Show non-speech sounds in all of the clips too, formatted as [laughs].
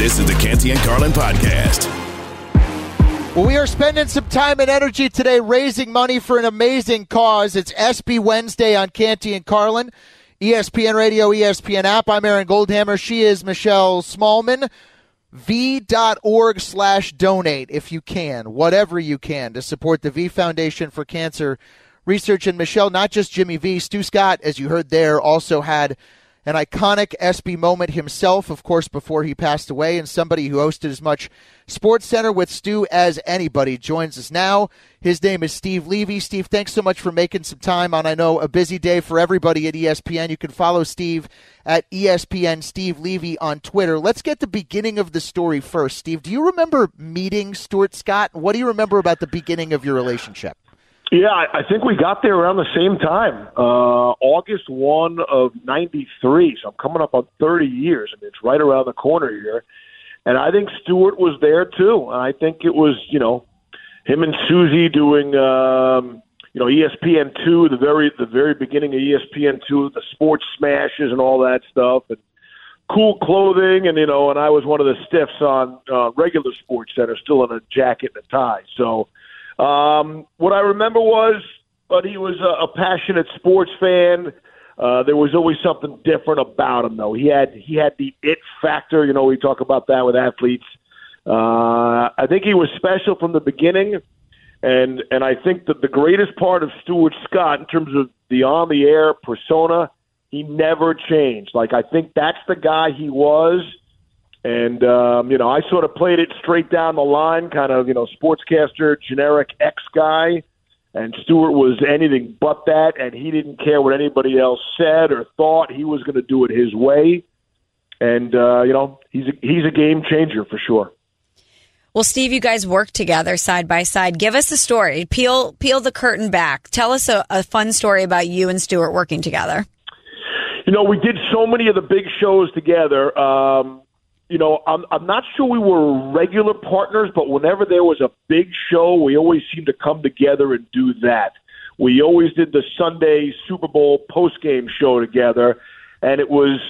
This is the Canty and Carlin podcast. Well, we are spending some time and energy today raising money for an amazing cause. It's ESPY Wednesday on Canty and Carlin, ESPN Radio, ESPN app. I'm Aaron Goldhammer. She is Michelle Smallmon. V.org slash donate if you can, whatever you can, to support the V Foundation for Cancer Research. And Michelle, not just Jimmy V, Stu Scott, as you heard there, also had an iconic ESPY moment himself, of course, before he passed away, and somebody who hosted as much Sports Center with Stu as anybody joins us now. His name is Steve Levy. Steve, thanks so much for making some time on, I know, a busy day for everybody at ESPN. You can follow Steve at ESPN Steve Levy on Twitter. Let's get the beginning of the story first. Steve, do you remember meeting Stuart Scott? What do you remember about the beginning of your relationship? Yeah, I think we got there around the same time, uh, August 1 of 93. So I'm coming up on 30 years. Mean, it's right around the corner here. And I think Stuart was there too. And I think it was, you know, him and Suzy doing, um, you know, ESPN two, the very the very beginning of ESPN two, the sports smashes and all that stuff, and cool clothing, and you know, and I was one of the stiffs on uh, regular Sports Center, still in a jacket and a tie. So, um, what I remember was, but he was a, a passionate sports fan. Uh, there was always something different about him, though. He had he had the it factor. You know, we talk about that with athletes. Uh, I think he was special from the beginning, and and I think that the greatest part of Stuart Scott in terms of the on the air persona, he never changed. Like I think that's the guy he was, and um, you know I sort of played it straight down the line, kind of you know sportscaster, generic X guy. And Stuart was anything but that, and he didn't care what anybody else said or thought. He was going to do it his way, and uh, you know he's a, he's a game changer for sure. Well, Steve, you guys work together side by side. Give us a story. Peel peel the curtain back. Tell us a, a fun story about you and Stuart working together. You know, we did so many of the big shows together. Um, you know, I'm, I'm not sure we were regular partners, but whenever there was a big show, we always seemed to come together and do that. We always did the Sunday Super Bowl post game show together, and it was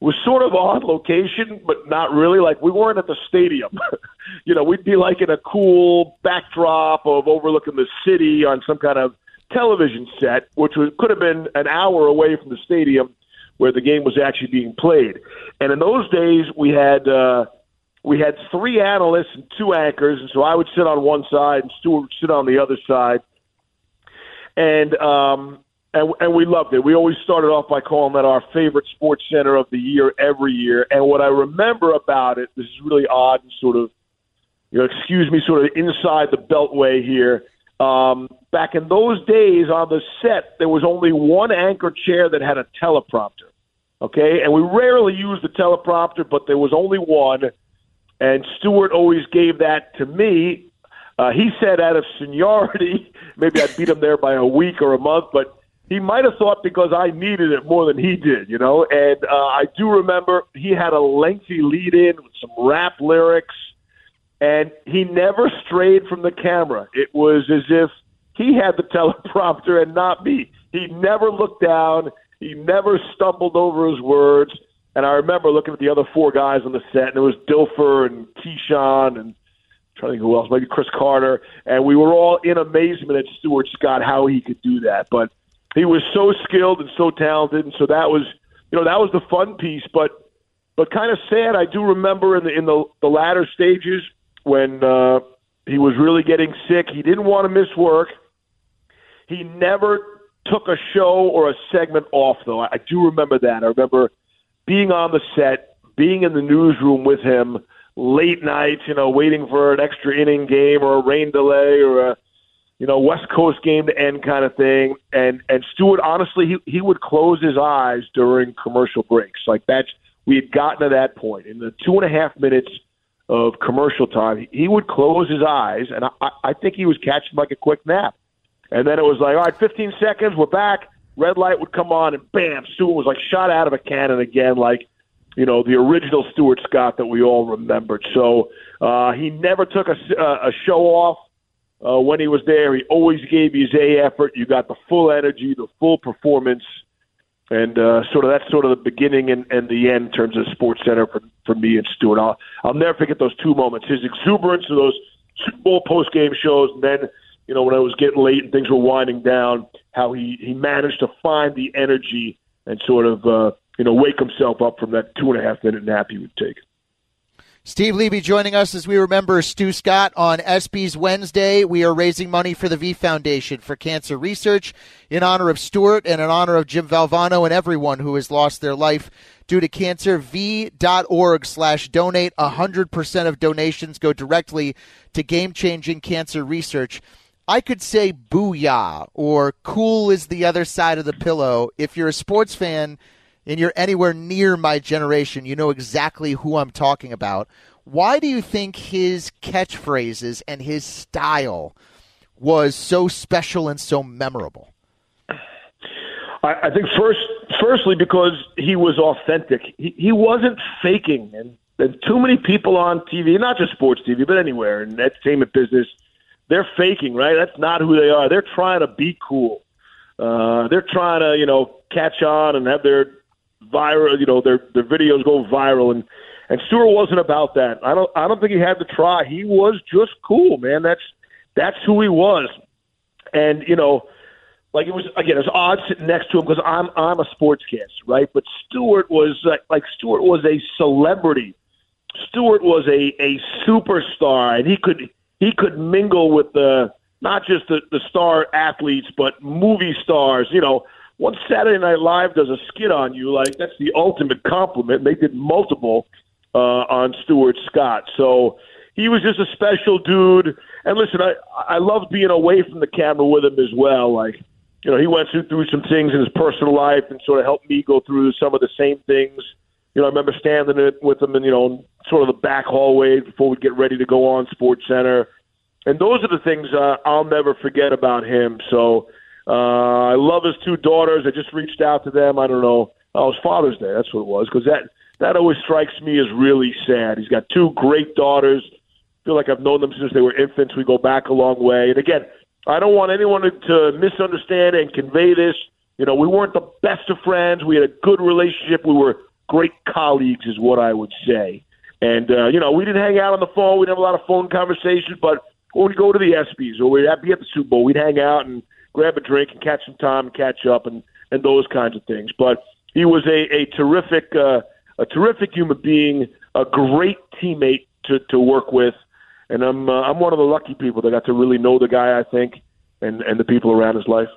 was sort of on location, but not really. Like we weren't at the stadium. [laughs] you know, we'd be like in a cool backdrop of overlooking the city on some kind of television set, which was, could have been an hour away from the stadium where the game was actually being played. And in those days, we had uh, we had three analysts and two anchors, and so I would sit on one side and Stuart would sit on the other side. And um, and and we loved it. We always started off by calling that our favorite sports center of the year every year. And what I remember about it, this is really odd and sort of, you know, excuse me, sort of inside the beltway here. Um, back in those days on the set, there was only one anchor chair that had a teleprompter. Okay, and we rarely used the teleprompter, but there was only one, and Stuart always gave that to me. Uh, he said out of seniority, [laughs] maybe I'd beat him there by a week or a month, but he might have thought because I needed it more than he did, you know. And uh, I do remember he had a lengthy lead in with some rap lyrics, and he never strayed from the camera. It was as if he had the [laughs] teleprompter and not me. He never looked down. He never stumbled over his words. And I remember looking at the other four guys on the set, and it was Dilfer and Keyshawn and I'm trying to think who else, maybe Cris Carter, and we were all in amazement at Stuart Scott how he could do that. But he was so skilled and so talented, and so that was, you know, that was the fun piece. But but kind of sad. I do remember in the in the, the latter stages when uh, he was really getting sick. He didn't want to miss work. He never took a show or a segment off, though. I, I do remember that. I remember being on the set, being in the newsroom with him late nights, you know, waiting for an extra inning game or a rain delay or a you know West Coast game to end kind of thing. And and Stuart, honestly, he he would close his eyes during commercial breaks. Like that's we had gotten to that point. In the two and a half minutes of commercial time, he would close his eyes, and I, I think he was catching like a quick nap. And then it was like, all right, 15 seconds, we're back. Red light would come on, and bam, Stuart was like shot out of a cannon again, like you know the original Stuart Scott that we all remembered. So uh, he never took a, a show off uh, when he was there. He always gave his A effort. You got the full energy, the full performance, and uh, sort of that's sort of the beginning and, and the end in terms of Sports Center for for me and Stuart. I'll I'll never forget those two moments. His exuberance of those Super Bowl post game shows, and then you know when I was getting late and things were winding down, how he he managed to find the energy and sort of uh, you know wake himself up from that two and a half minute nap he would take. Steve Levy joining us as we remember Stu Scott on ESPYS Wednesday. We are raising money for the V Foundation for cancer research in honor of Stuart and in honor of Jim Valvano and everyone who has lost their life due to cancer. V.org slash donate. 100% of donations go directly to game changing cancer research. I could say booyah or cool is the other side of the pillow. If you're a sports fan, and you're anywhere near my generation, you know exactly who I'm talking about. Why do you think his catchphrases and his style was so special and so memorable? I, I think first, firstly, because he was authentic. He, he wasn't faking, and, and too many people on TV, not just sports TV, but anywhere in entertainment business, they're faking. Right? That's not who they are. They're trying to be cool. Uh, they're trying to, you know, catch on and have their viral. You know, their their videos go viral, and and Stuart wasn't about that. I don't I don't think he had to try. He was just cool, man. That's that's who he was, and you know. Like it was again, it was odd sitting next to him because I'm I'm a sportscaster, right? But Stuart was like, like Stuart was a celebrity. Stuart was a a superstar, and he could he could mingle with the not just the the star athletes, but movie stars. You know, once Saturday Night Live does a skit on you, like that's the ultimate compliment. They did multiple uh, on Stuart Scott, so he was just a special dude. And listen, I I loved being away from the camera with him as well. Like, you know, he went through, through some things in his personal life and sort of helped me go through some of the same things. You know, I remember standing it with him and you know sort of the back hallway before we get ready to go on Sports Center, and those are the things uh, I'll never forget about him. So uh, I love his two daughters. I just reached out to them. I don't know. Oh, it was Father's Day. That's what it was. Because that that always strikes me as really sad. He's got two great daughters. I feel like I've known them since they were infants. We go back a long way. And again, I don't want anyone to, to misunderstand and convey this. You know, we weren't the best of friends. We had a good relationship. We were great colleagues, is what I would say. And uh, you know, we didn't hang out on the phone. We didn't have a lot of phone conversations, but when we go to the ESPYS or we'd be at the Super Bowl, we'd hang out and grab a drink and catch some time and catch up and and those kinds of things. But he was a a terrific uh, a terrific human being, a great teammate to to work with, and I'm uh, I'm one of the lucky people that got to really know the guy. I think, and and the people around his life.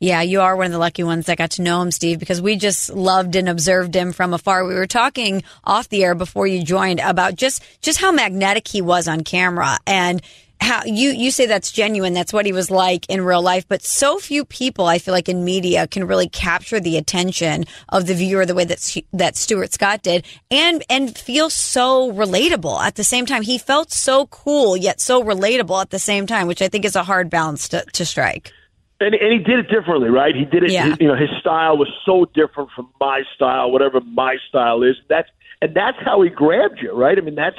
Yeah, you are one of the lucky ones that got to know him, Steve, because we just loved and observed him from afar. We were talking off the air before you joined about just just how magnetic he was on camera and how you you say that's genuine that's what he was like in real life but so few people i feel like in media can really capture the attention of the viewer the way that that Stuart Scott did and and feel so relatable at the same time he felt so cool yet so relatable at the same time which i think is a hard balance to, to strike and, and he did it differently, right? He did it. Yeah. You know, his style was so different from my style, whatever my style is. That's and that's how he grabbed you, right? I mean, that's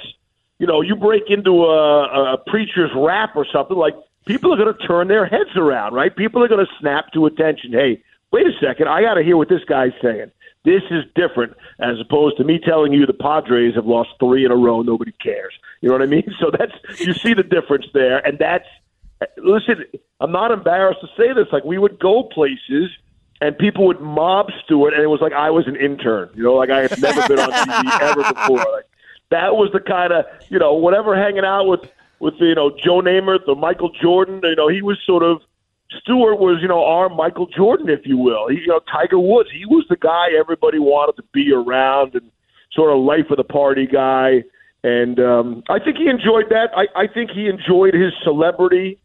you know, you break into a, a preacher's rap or something, like people are going to turn their heads around, right? People are going to snap to attention. Hey, wait a second, I got to hear what this guy's saying. This is different as opposed to me telling you the Padres have lost three in a row. Nobody cares. You know what I mean? [laughs] So that's you see the difference there, and that's listen. I'm not embarrassed to say this. Like we would go places and people would mob Stuart, and it was like I was an intern. You know, like I had never been on TV [laughs] ever before. Like that was the kind of you know whatever hanging out with with you know Joe Namath or Michael Jordan. You know he was sort of Stuart was you know our Michael Jordan, if you will. He, you know Tiger Woods. He was the guy everybody wanted to be around and sort of life of the party guy. And um, I think he enjoyed that. I, I think he enjoyed his celebrity.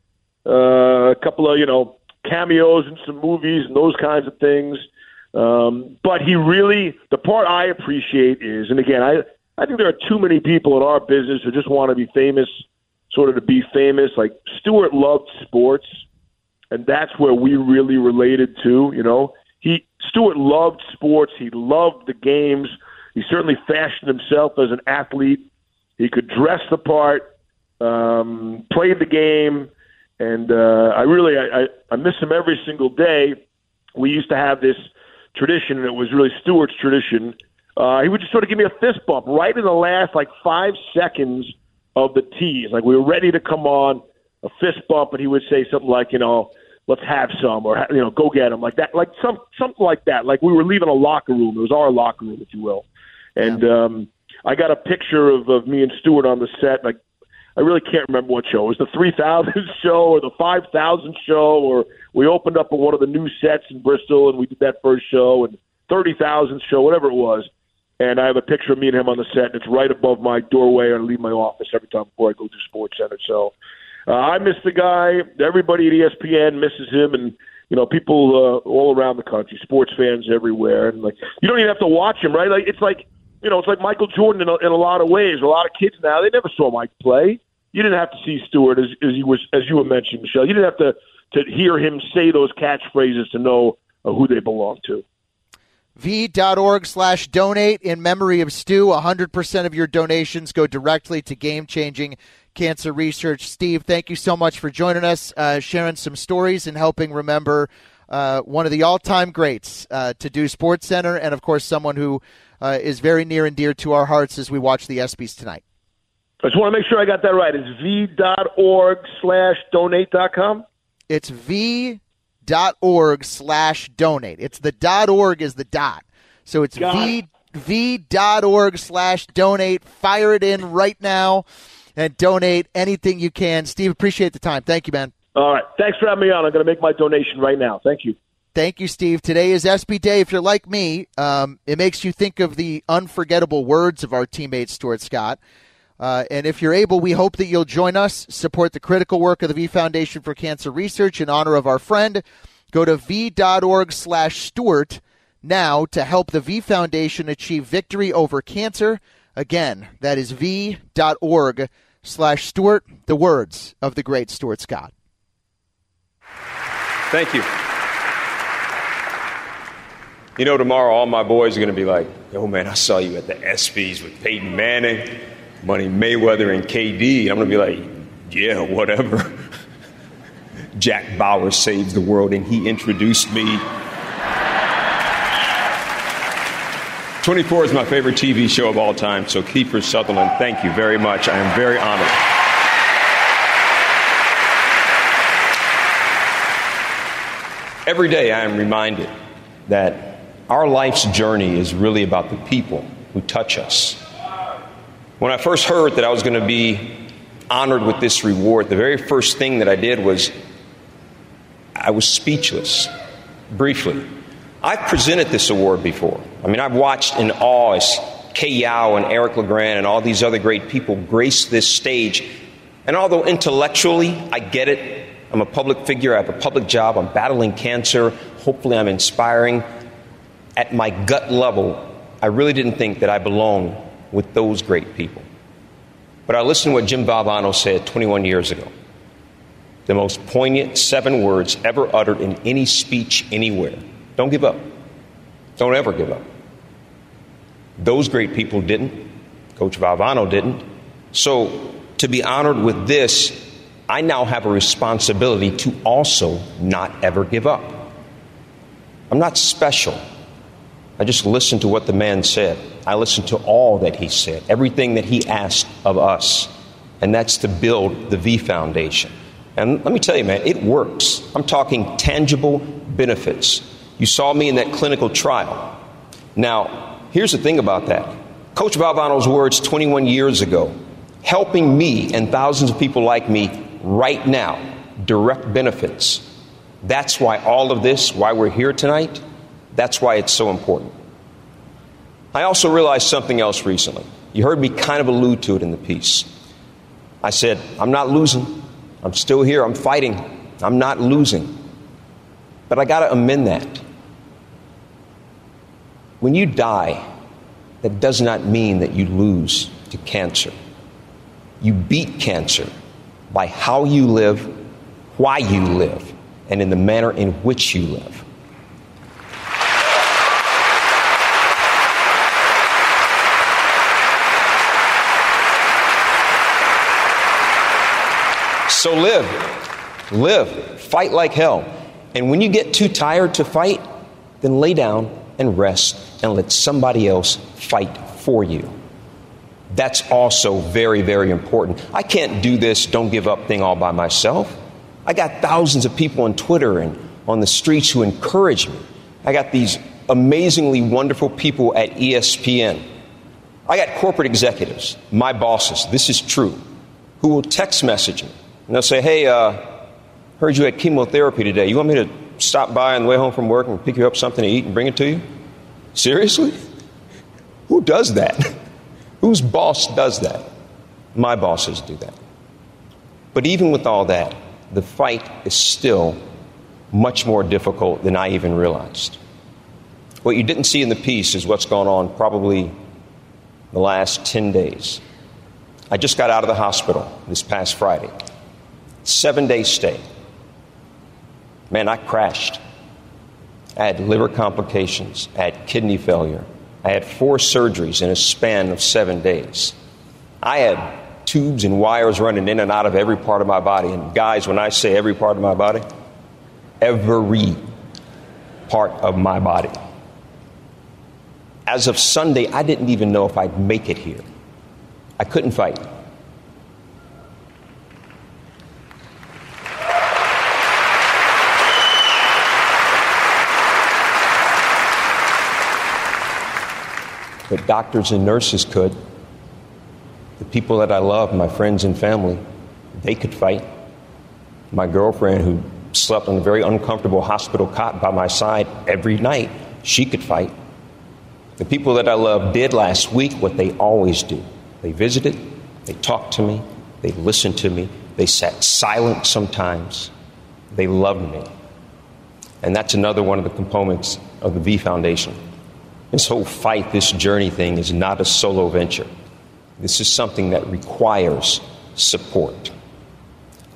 Uh, a couple of you know cameos in some movies and those kinds of things. Um, but he really, the part I appreciate is, and again, I, I think there are too many people in our business who just want to be famous, sort of to be famous. Like Stuart loved sports, and that's where we really related to. You know, he Stuart loved sports. He loved the games. He certainly fashioned himself as an athlete. He could dress the part, um, played the game, and uh, I really I, I, miss him every single day. We used to have this tradition, and it was really Stuart's tradition. Uh, he would just sort of give me a fist bump right in the last like five seconds of the tease. Like we were ready to come on, a fist bump, and he would say something like, you know, let's have some, or you know, go get him, like that, like some something like that. Like we were leaving a locker room. It was our locker room, if you will. And yeah. um, I got a picture of, of me and Stuart on the set. Like I really can't remember what show. It was the 3000 [laughs] show or the 5000 show, or we opened up at one of the new sets in Bristol and we did that first show and 30,000 show, whatever it was. And I have a picture of me and him on the set, and it's right above my doorway. I leave my office every time before I go to Sports Center. So uh, I miss the guy. Everybody at ESPN misses him, and you know people uh, all around the country, sports fans everywhere. And like you don't even have to watch him, right? Like it's like you know, it's like Michael Jordan in a, in a lot of ways. A lot of kids now they never saw Mike play. You didn't have to see Stuart as, as you was as you were mentioning, Michelle. You didn't have to to hear him say those catchphrases to know uh, who they belong to. V.org slash donate in memory of Stu. 100% of your donations go directly to game changing cancer research. Steve, thank you so much for joining us, uh, sharing some stories and helping remember uh, one of the all time greats uh, to do Sports Center, and of course, someone who uh, is very near and dear to our hearts as we watch the ESPYs tonight. I just want to make sure I got that right. It's v.org slash donate.com? It's v.org slash donate. It's the dot org is the dot. So it's got v v.org slash donate. Fire it in right now and donate anything you can. Steve, appreciate the time. Thank you, man. All right. Thanks for having me on. I'm going to make my donation right now. Thank you. Thank you, Steve. Today is ESPY Day. If you're like me, um, it makes you think of the unforgettable words of our teammate Stuart Scott. Uh, and if you're able, we hope that you'll join us, support the critical work of the V Foundation for Cancer Research in honor of our friend. Go to v.org slash Stuart now to help the V Foundation achieve victory over cancer. Again, that is v.org slash Stuart, the words of the great Stuart Scott. Thank you. You know, tomorrow all my boys are going to be like, yo, man, I saw you at the ESPYs with Peyton Manning, Money Mayweather, and KD. I'm going to be like, yeah, whatever. [laughs] Jack Bauer saved the world, and he introduced me. 24 is my favorite TV show of all time, so Kiefer Sutherland, thank you very much. I am very honored. Every day I am reminded that our life's journey is really about the people who touch us. When I first heard that I was going to be honored with this reward, the very first thing that I did was I was speechless, briefly. I've presented this award before. I mean, I've watched in awe as Kay Yow and Eric LeGrand and all these other great people grace this stage. And although intellectually I get it, I'm a public figure, I have a public job, I'm battling cancer, hopefully I'm inspiring at my gut level, I really didn't think that I belonged with those great people. But I listened to what Jim Valvano said 21 years ago. The most poignant seven words ever uttered in any speech anywhere. Don't give up. Don't ever give up. Those great people didn't. Coach Valvano didn't. So, to be honored with this, I now have a responsibility to also not ever give up. I'm not special. I just listened to what the man said. I listened to all that he said, everything that he asked of us. And that's to build the V Foundation. And let me tell you, man, it works. I'm talking tangible benefits. You saw me in that clinical trial. Now, here's the thing about that Coach Valvano's words 21 years ago, helping me and thousands of people like me right now, direct benefits. That's why all of this, why we're here tonight, that's why it's so important. I also realized something else recently. You heard me kind of allude to it in the piece. I said, I'm not losing. I'm still here. I'm fighting. I'm not losing. But I got to amend that. When you die, that does not mean that you lose to cancer. You beat cancer by how you live, why you live, and in the manner in which you live. So live, live, fight like hell. And when you get too tired to fight, then lay down and rest and let somebody else fight for you. That's also very, very important. I can't do this don't give up thing all by myself. I got thousands of people on Twitter and on the streets who encourage me. I got these amazingly wonderful people at ESPN. I got corporate executives, my bosses, this is true, who will text message me. And they'll say, Hey, uh, heard you had chemotherapy today. You want me to stop by on the way home from work and pick you up something to eat and bring it to you? Seriously? Who does that? [laughs] Whose boss does that? My bosses do that. But even with all that, the fight is still much more difficult than I even realized. What you didn't see in the piece is what's gone on probably the last 10 days. I just got out of the hospital this past Friday. Seven day stay. Man, I crashed. I had liver complications, I had kidney failure, I had four surgeries in a span of seven days. I had tubes and wires running in and out of every part of my body. And guys, when I say every part of my body, every part of my body. As of Sunday, I didn't even know if I'd make it here. I couldn't fight. But doctors and nurses could. The people that I love, my friends and family, they could fight. My girlfriend, who slept on a very uncomfortable hospital cot by my side every night, she could fight. The people that I love did last week what they always do they visited, they talked to me, they listened to me, they sat silent sometimes, they loved me. And that's another one of the components of the V Foundation. This whole fight, this journey thing is not a solo venture. This is something that requires support.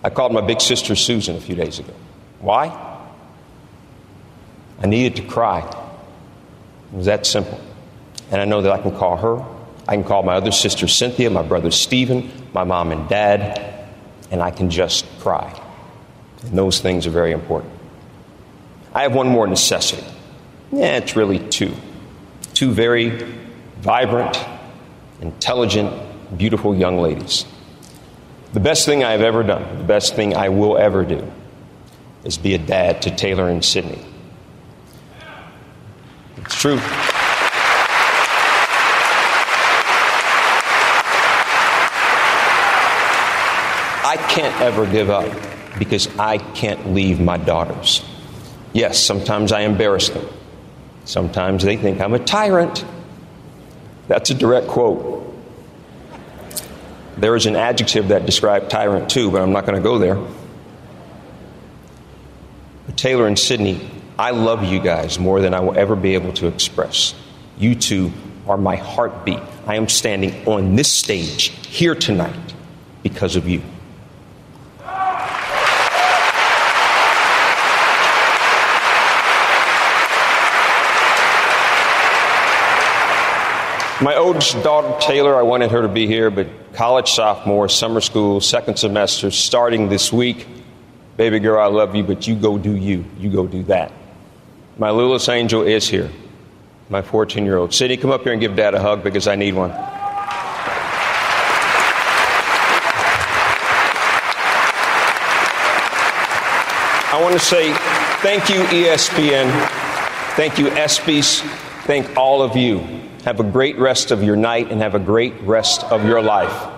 I called my big sister Susan a few days ago. Why? I needed to cry. It was that simple. And I know that I can call her. I can call my other sister Cynthia, my brother Stephen, my mom and dad, and I can just cry. And those things are very important. I have one more necessity. Yeah, it's really two. Two very vibrant, intelligent, beautiful young ladies. The best thing I have ever done, the best thing I will ever do, is be a dad to Taylor and Sydney. It's true. I can't ever give up because I can't leave my daughters. Yes, sometimes I embarrass them. Sometimes they think I'm a tyrant. That's a direct quote. There is an adjective that describes tyrant too, but I'm not going to go there. Taylor and Sydney, I love you guys more than I will ever be able to express. You two are my heartbeat. I am standing on this stage here tonight because of you. My oldest daughter, Taylor, I wanted her to be here, but college sophomore, summer school, second semester, starting this week. Baby girl, I love you, but you go do you. You go do that. My littlest angel is here, my 14 year old. Sydney, come up here and give dad a hug because I need one. I want to say thank you, ESPN. Thank you, ESPYs. Thank all of you. Have a great rest of your night and have a great rest of your life.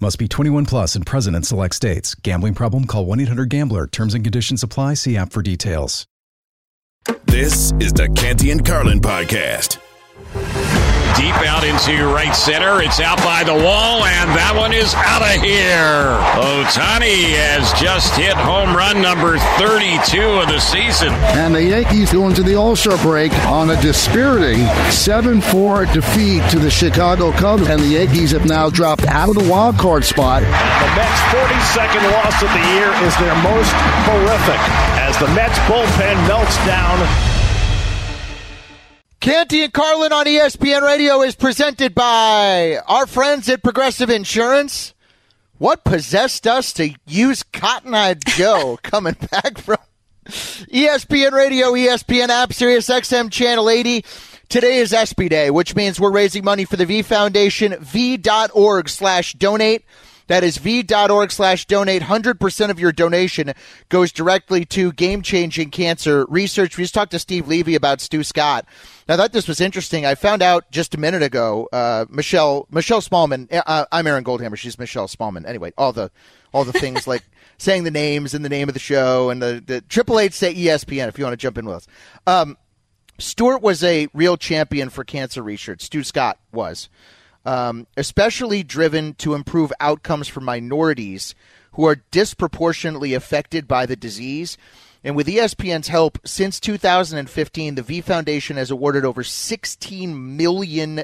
Must be 21 plus and present in select states. Gambling problem? Call 1 800 Gambler. Terms and conditions apply. See app for details. This is the Canty and Carlin podcast. Deep out into right center. It's out by the wall, and that one is out of here. Ohtani has just hit home run number 32 of the season. And the Yankees go into the All Star break on a dispiriting 7 4 defeat to the Chicago Cubs. And the Yankees have now dropped out of the wild card spot. The Mets' 42nd loss of the year is their most horrific as the Mets bullpen melts down. Canty and Carlin on ESPN Radio is presented by our friends at Progressive Insurance. What possessed us to use Cotton Eye Joe [laughs] coming back from ESPN Radio, ESPN app, Sirius XM Channel 80. Today is ESPY Day, which means we're raising money for the V Foundation, v.org slash donate. That is v.org slash donate. 100% of your donation goes directly to game changing cancer research. We just talked to Steve Levy about Stu Scott. I thought this was interesting. I found out just a minute ago, uh, Michelle, Michelle Smallmon, uh, I'm Aaron Goldhammer. She's Michelle Smallmon. Anyway, all the, all the things like [laughs] saying the names and the name of the show and the, the Triple H say ESPN if you want to jump in with us. Um, Stuart was a real champion for cancer research. Stu Scott was um, especially driven to improve outcomes for minorities who are disproportionately affected by the disease. And with ESPN's help, since 2015, the V Foundation has awarded over $16 million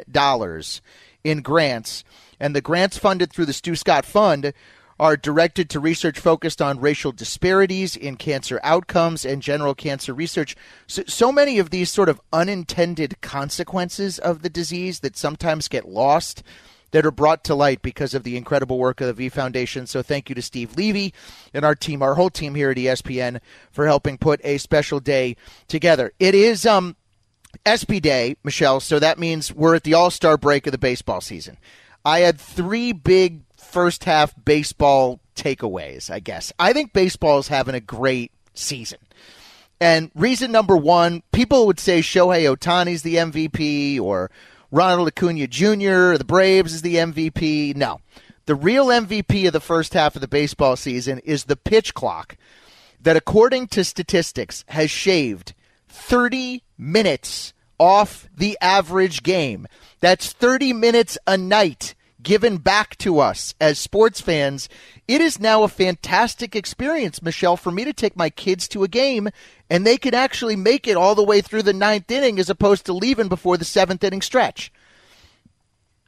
in grants. And the grants funded through the Stu Scott Fund are directed to research focused on racial disparities in cancer outcomes and general cancer research. So, so, many of these sort of unintended consequences of the disease that sometimes get lost that are brought to light because of the incredible work of the V Foundation. So thank you to Steve Levy and our team, our whole team here at ESPN for helping put a special day together. It is um ESPY Day, Michelle, so that means we're at the All-Star break of the baseball season. I had three big first half baseball takeaways, I guess. I think baseball is having a great season. And reason number one, people would say Shohei Ohtani's the MVP or Ronald Acuna Jr., or the Braves is the MVP. No. The real MVP of the first half of the baseball season is the pitch clock that, according to statistics, has shaved 30 minutes off the average game. That's 30 minutes a night given back to us as sports fans. It is now a fantastic experience, Michelle, for me to take my kids to a game and they can actually make it all the way through the ninth inning as opposed to leaving before the seventh inning stretch.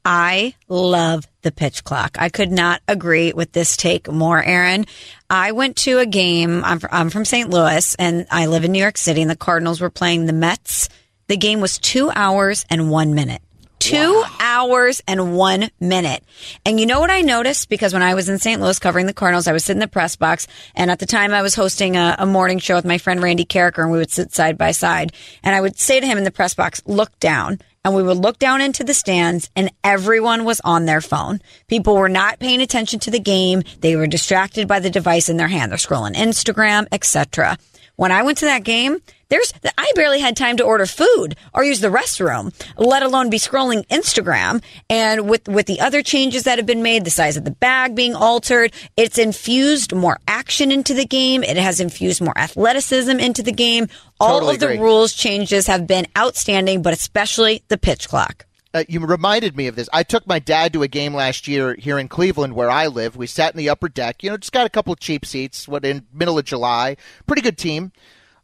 I love the pitch clock. I could not agree with this take more, Aaron. I went to a game. I'm, I'm from St. Louis and I live in New York City and the Cardinals were playing the Mets. The game was two hours and one minute. Two wow. hours and one minute. And you know what I noticed? Because when I was in St. Louis covering the Cardinals, I was sitting in the press box. And at the time I was hosting a, a morning show with my friend Randy Karraker and we would sit side by side. And I would say to him in the press box, look down and we would look down into the stands and everyone was on their phone. People were not paying attention to the game. They were distracted by the device in their hand. They're scrolling Instagram, etc. When I went to that game, there's, I barely had time to order food or use the restroom, let alone be scrolling Instagram. And with, with the other changes that have been made, the size of the bag being altered, it's infused more action into the game. It has infused more athleticism into the game. All totally of agree. the rules changes have been outstanding, but especially the pitch clock. Uh, you reminded me of this. I took my dad to a game last year here in Cleveland, where I live. We sat in the upper deck. You know, just got a couple cheap seats. What in middle of July, pretty good team.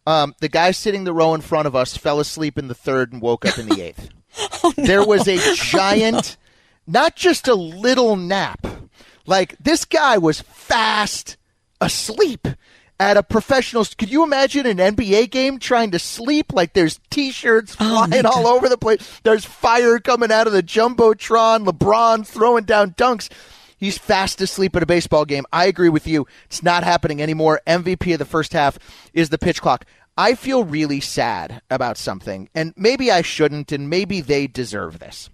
Um, the guy sitting the row in front of us fell asleep in the third and woke up in the [laughs] eighth. oh, no. There was a giant, not just a little nap. Like this guy was fast asleep at a professional. Could you imagine an NBA game trying to sleep? Like there's t-shirts oh, flying all over the place. There's fire coming out of the jumbotron. LeBron throwing down dunks. He's fast asleep at a baseball game. I agree with you. It's not happening anymore. MVP of the first half is the pitch clock. I feel really sad about something, and maybe I shouldn't, and maybe they deserve this.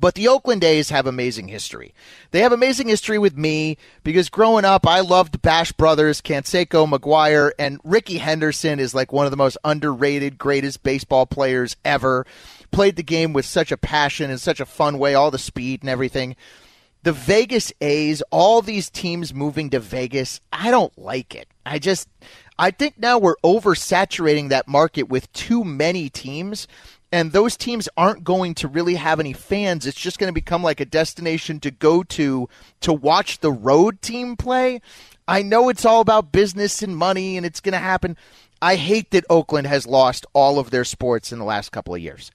But the Oakland A's have amazing history. They have amazing history with me because growing up, I loved Bash Brothers, Canseco, McGwire, and Rickey Henderson is like one of the most underrated, greatest baseball players ever. Played the game with such a passion and such a fun way, all the speed and everything. The Vegas A's, all these teams moving to Vegas, I don't like it. I just, I think now we're oversaturating that market with too many teams. And those teams aren't going to really have any fans. It's just going to become like a destination to go to to watch the road team play. I know it's all about business and money and it's going to happen. I hate that Oakland has lost all of their sports in the last couple of years.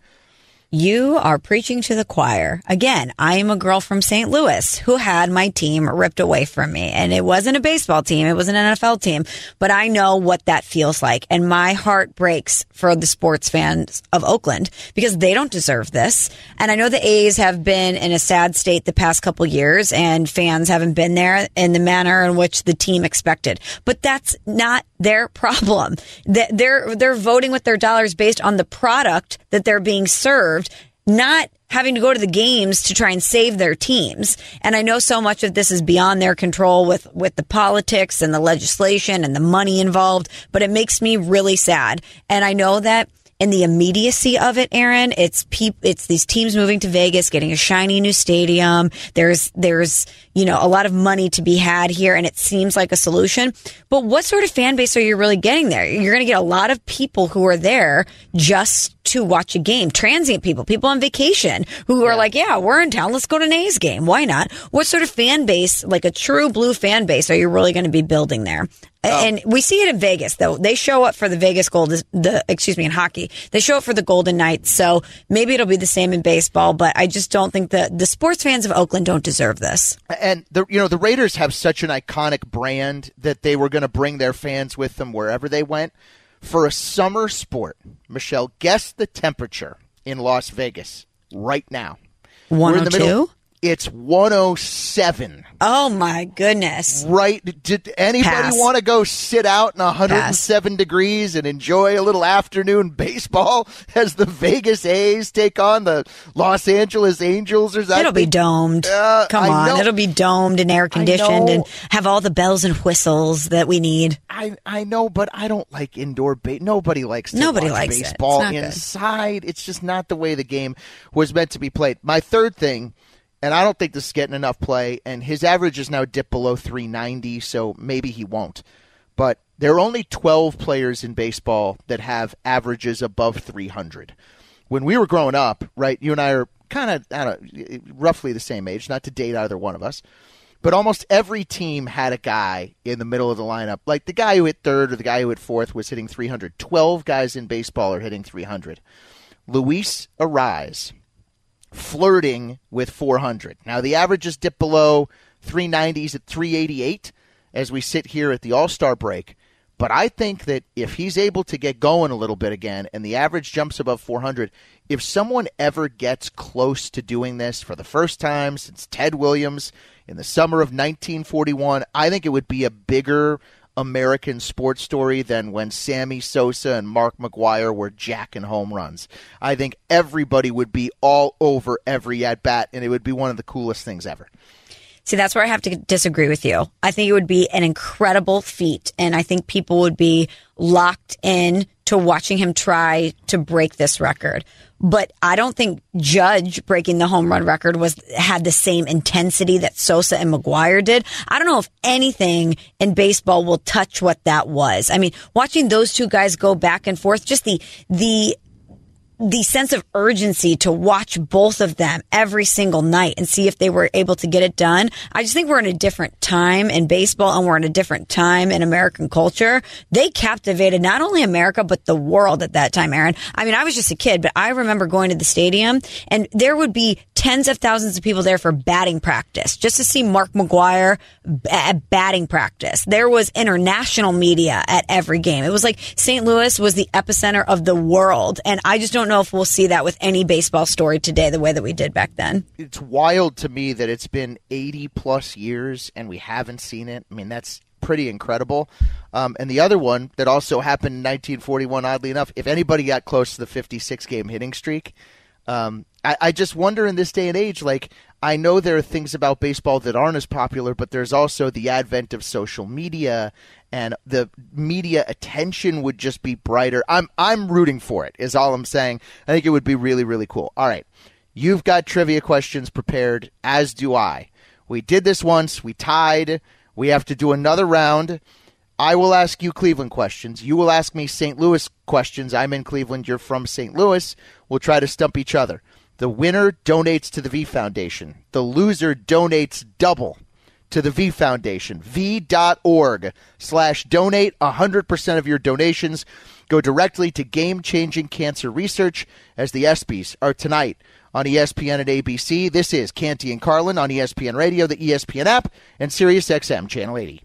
You are preaching to the choir. Again, I am a girl from St. Louis who had my team ripped away from me. And it wasn't a baseball team. It was an NFL team, but I know what that feels like. And my heart breaks for the sports fans of Oakland because they don't deserve this. And I know the A's have been in a sad state the past couple years and fans haven't been there in the manner in which the team expected. But that's not their problem. They're, they're voting with their dollars based on the product that they're being served not having to go to the games to try and save their teams. And I know so much of this is beyond their control with, with the politics and the legislation and the money involved, but it makes me really sad. And I know that in the immediacy of it, Aaron, it's peop- it's these teams moving to Vegas, getting a shiny new stadium. There's, there's, you know, a lot of money to be had here and it seems like a solution. But what sort of fan base are you really getting there? You're going to get a lot of people who are there just to watch a game. Transient people, people on vacation who are like, yeah, we're in town. Let's go to an A's game. Why not? What sort of fan base, like a true blue fan base, are you really going to be building there? Oh. And we see it in Vegas, though. They show up for the Vegas Gold, the excuse me, in hockey. They show up for the Golden Knights. So maybe it'll be the same in baseball, but I just don't think that the sports fans of Oakland don't deserve this. And the you know the Raiders have such an iconic brand that they were going to bring their fans with them wherever they went for a summer sport. Michelle, guess the temperature in Las Vegas right now. 102? It's 107. Oh my goodness. Right. Did anybody want to go sit out in 107 Pass. degrees and enjoy a little afternoon baseball [laughs] as the Vegas A's take on the Los Angeles Angels? Or that It'll be domed. Uh, Come on. It'll be domed and air conditioned and have all the bells and whistles that we need. I, I know, but I don't like indoor base. Nobody likes Nobody likes baseball it. inside. Good. It's just not the way the game was meant to be played. My third thing and I don't think this is getting enough play. And his average is now dipped below 390, so maybe he won't. But there are only 12 players in baseball that have averages above 300. When we were growing up, right, you and I are kind of, I don't roughly the same age, not to date either one of us. But almost every team had a guy in the middle of the lineup. Like the guy who hit third or the guy who hit fourth was hitting 300. 12 guys in baseball are hitting 300. Luis Arraez flirting with 400. Now, the average averages dip below 390s at 388 as we sit here at the All Star break. But I think that if he's able to get going a little bit again and the average jumps above 400, if someone ever gets close to doing this for the first time since Ted Williams in the summer of 1941, I think it would be a bigger American sports story than when Sammy Sosa and Mark McGwire were jacking home runs. I think everybody would be all over every at bat, and it would be one of the coolest things ever. See, that's where I have to disagree with you. I think it would be an incredible feat, and I think people would be locked in to watching him try to break this record. But I don't think Judge breaking the home run record was had the same intensity that Sosa and McGwire did. I don't know if anything in baseball will touch what that was. I mean, watching those two guys go back and forth, just the the the sense of urgency to watch both of them every single night and see if they were able to get it done. I just think we're in a different time in baseball and we're in a different time in American culture. They captivated not only America, but the world at that time, Aaron. I mean, I was just a kid, but I remember going to the stadium and there would be tens of thousands of people there for batting practice just to see Mark McGwire at batting practice. There was international media at every game. It was like St. Louis was the epicenter of the world. And I just don't don't know if we'll see that with any baseball story today the way that we did back then. It's wild to me that it's been 80 plus years and we haven't seen it. I mean, that's pretty incredible. Um, and the other one that also happened in 1941, oddly enough, if anybody got close to the 56 game hitting streak, um, I, I, just wonder in this day and age, like, I know there are things about baseball that aren't as popular, but there's also the advent of social media and the media attention would just be brighter. I'm I'm rooting for it. Is all I'm saying. I think it would be really really cool. All right. You've got trivia questions prepared as do I. We did this once, we tied. We have to do another round. I will ask you Cleveland questions. You will ask me St. Louis questions. I'm in Cleveland, you're from St. Louis. We'll try to stump each other. The winner donates to the V Foundation. The loser donates double to the V Foundation. V.org slash donate. 100% of your donations go directly to game changing cancer research as the ESPYs are tonight on ESPN and ABC. This is Canty and Carlin on ESPN Radio, the ESPN app, and SiriusXM Channel 80.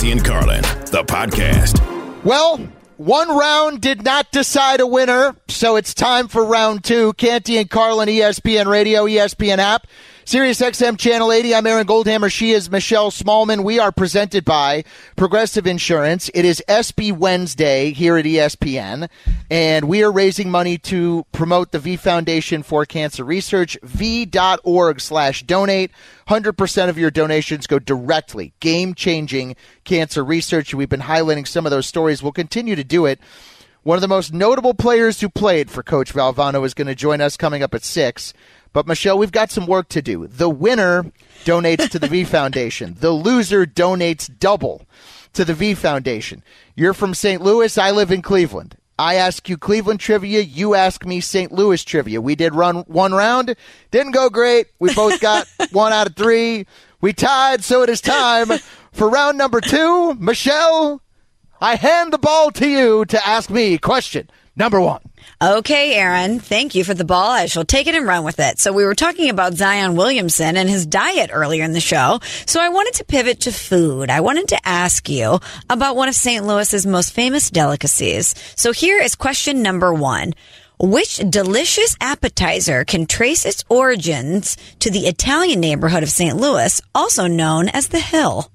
Canty and Carlin, the podcast. Well, one round did not decide a winner, so it's time for round two. Canty and Carlin, ESPN Radio, ESPN app. Sirius XM Channel 80. I'm Aaron Goldhammer. She is Michelle Smallmon. We are presented by Progressive Insurance. It is ESPY Wednesday here at ESPN, and we are raising money to promote the V Foundation for Cancer Research. V.org slash donate. 100% of your donations go directly. Game changing cancer research. We've been highlighting some of those stories. We'll continue to do it. One of the most notable players who played for Coach Valvano is going to join us coming up at 6. But, Michelle, we've got some work to do. The winner donates to the V [laughs] Foundation, the loser donates double to the V Foundation. You're from St. Louis, I live in Cleveland. I ask you Cleveland trivia, you ask me St. Louis trivia. We did run one round, didn't go great. We both got [laughs] one out of three. We tied, so it is time for round number two. Michelle, I hand the ball to you to ask me question number one. Okay, Aaron, thank you for the ball. I shall take it and run with it. So we were talking about Zion Williamson and his diet earlier in the show. So I wanted to pivot to food. I wanted to ask you about one of St. Louis's most famous delicacies. So here is question number one. Which delicious appetizer can trace its origins to the Italian neighborhood of St. Louis, also known as the Hill?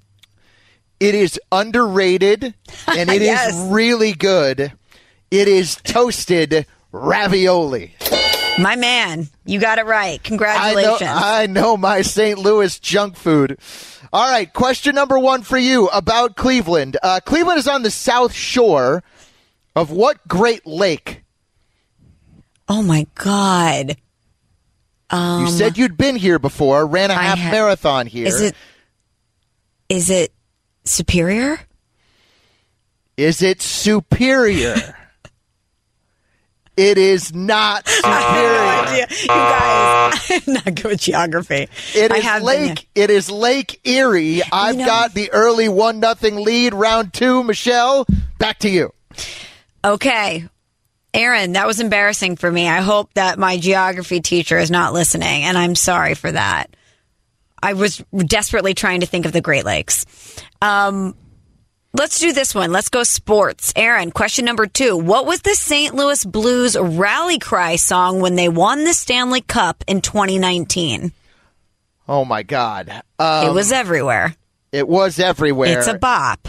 It is underrated and [laughs] it is Yes. really good. It is toasted ravioli. My man, you got it right. I know, Congratulations. I know my St. Louis junk food. All right, question number one for you about Cleveland. Uh, Cleveland is on the south shore of what Great Lake? oh my God. Um, you said you'd been here before, ran a half ha- marathon here. Is it? Is it Superior? Is it superior? [laughs] it is not [laughs] superior. You guys, [laughs] I'm not good with geography. It I is have been Lake. It is Lake Erie. I've know- got the early one nothing lead. Round two. Michelle, back to you. Okay. Aaron, that was embarrassing for me. I hope that my geography teacher is not listening, and I'm sorry for that. I was desperately trying to think of the Great Lakes. Um, let's do this one. Let's go sports. Aaron, question number two. What was the St. Louis Blues rally cry song when they won the Stanley Cup in 2019? Oh my God! Um, it was everywhere. It was everywhere. It's a bop.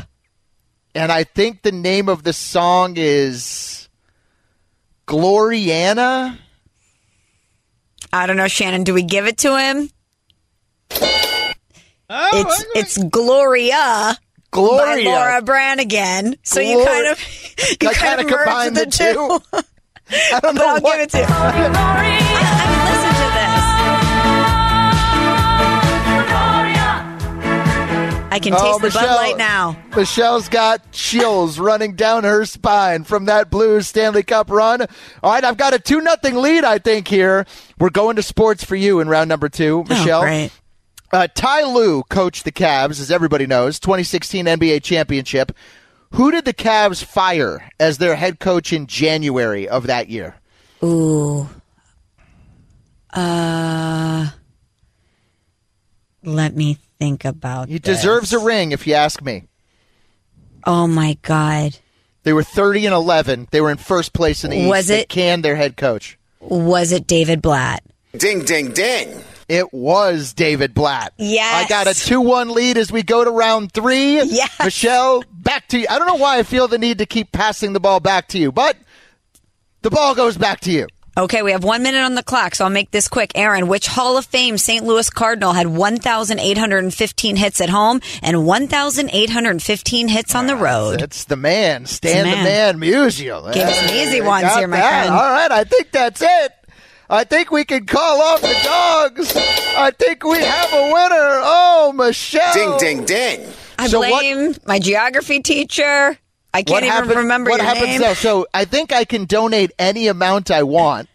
and I think the name of the song is Gloriana. I don't know, Shannon. Do we give it to him? it's it's Gloria. Gloria. by Laura Branigan. So you kind of [laughs] you I kind kinda of merged the, the two. [laughs] I don't but know I'll what. give it to you. I, I mean, listen to this. I can oh, taste Oh, the Bud Light now. Michelle's got chills [laughs] running down her spine from that Blues Stanley Cup run. All right, I've got a 2 nothing lead, I think, here. We're going to sports for you in round number two, oh, Michelle. Oh, great. Uh, Ty Lue coached the Cavs, as everybody knows, 2016 NBA championship. Who did the Cavs fire as their head coach in January of that year? Ooh. Uh, let me think about. He this. deserves a ring, if you ask me. Oh my god. They were 30 and 11. They were in first place in the East. Was They it- canned their head coach. Was it David Blatt? Ding, ding, ding. It was David Blatt. Yes. I got a 2 1 lead as we go to round three. Yes. Michelle, back to you. I don't know why I feel the need to keep passing the ball back to you, but the ball goes back to you. Okay, we have one minute on the clock, so I'll make this quick. Aaron, which Hall of Fame St. Louis Cardinal had 1,815 hits at home and 1,815 hits on the road? That's the man. Stan the man, Musial. Give us some easy ones here, my that. friend. All right, I think that's it. I think we can call off the dogs. I think we have a winner. Oh, Michelle. Ding, ding, ding. I So what- my geography teacher. I can't what even happens, remember what your happens name. now? So I think I can donate any amount I want.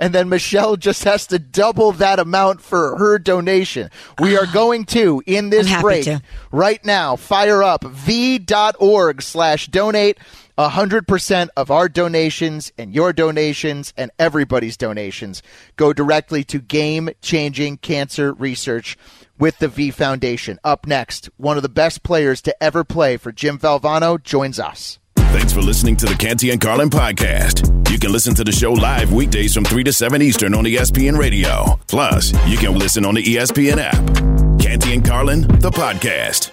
And then Michelle just has to double that amount for her donation. We are ah. going to, in this break, to. right now, fire up v.org slash donate. 100% of our donations and your donations and everybody's donations go directly to game changing cancer research with the V Foundation. Up next, one of the best players to ever play for Jim Valvano joins us. Thanks for listening to the Canty and Carlin podcast. You can listen to the show live weekdays from 3 to 7 Eastern on ESPN Radio. Plus, you can listen on the ESPN app. Canty and Carlin, the podcast.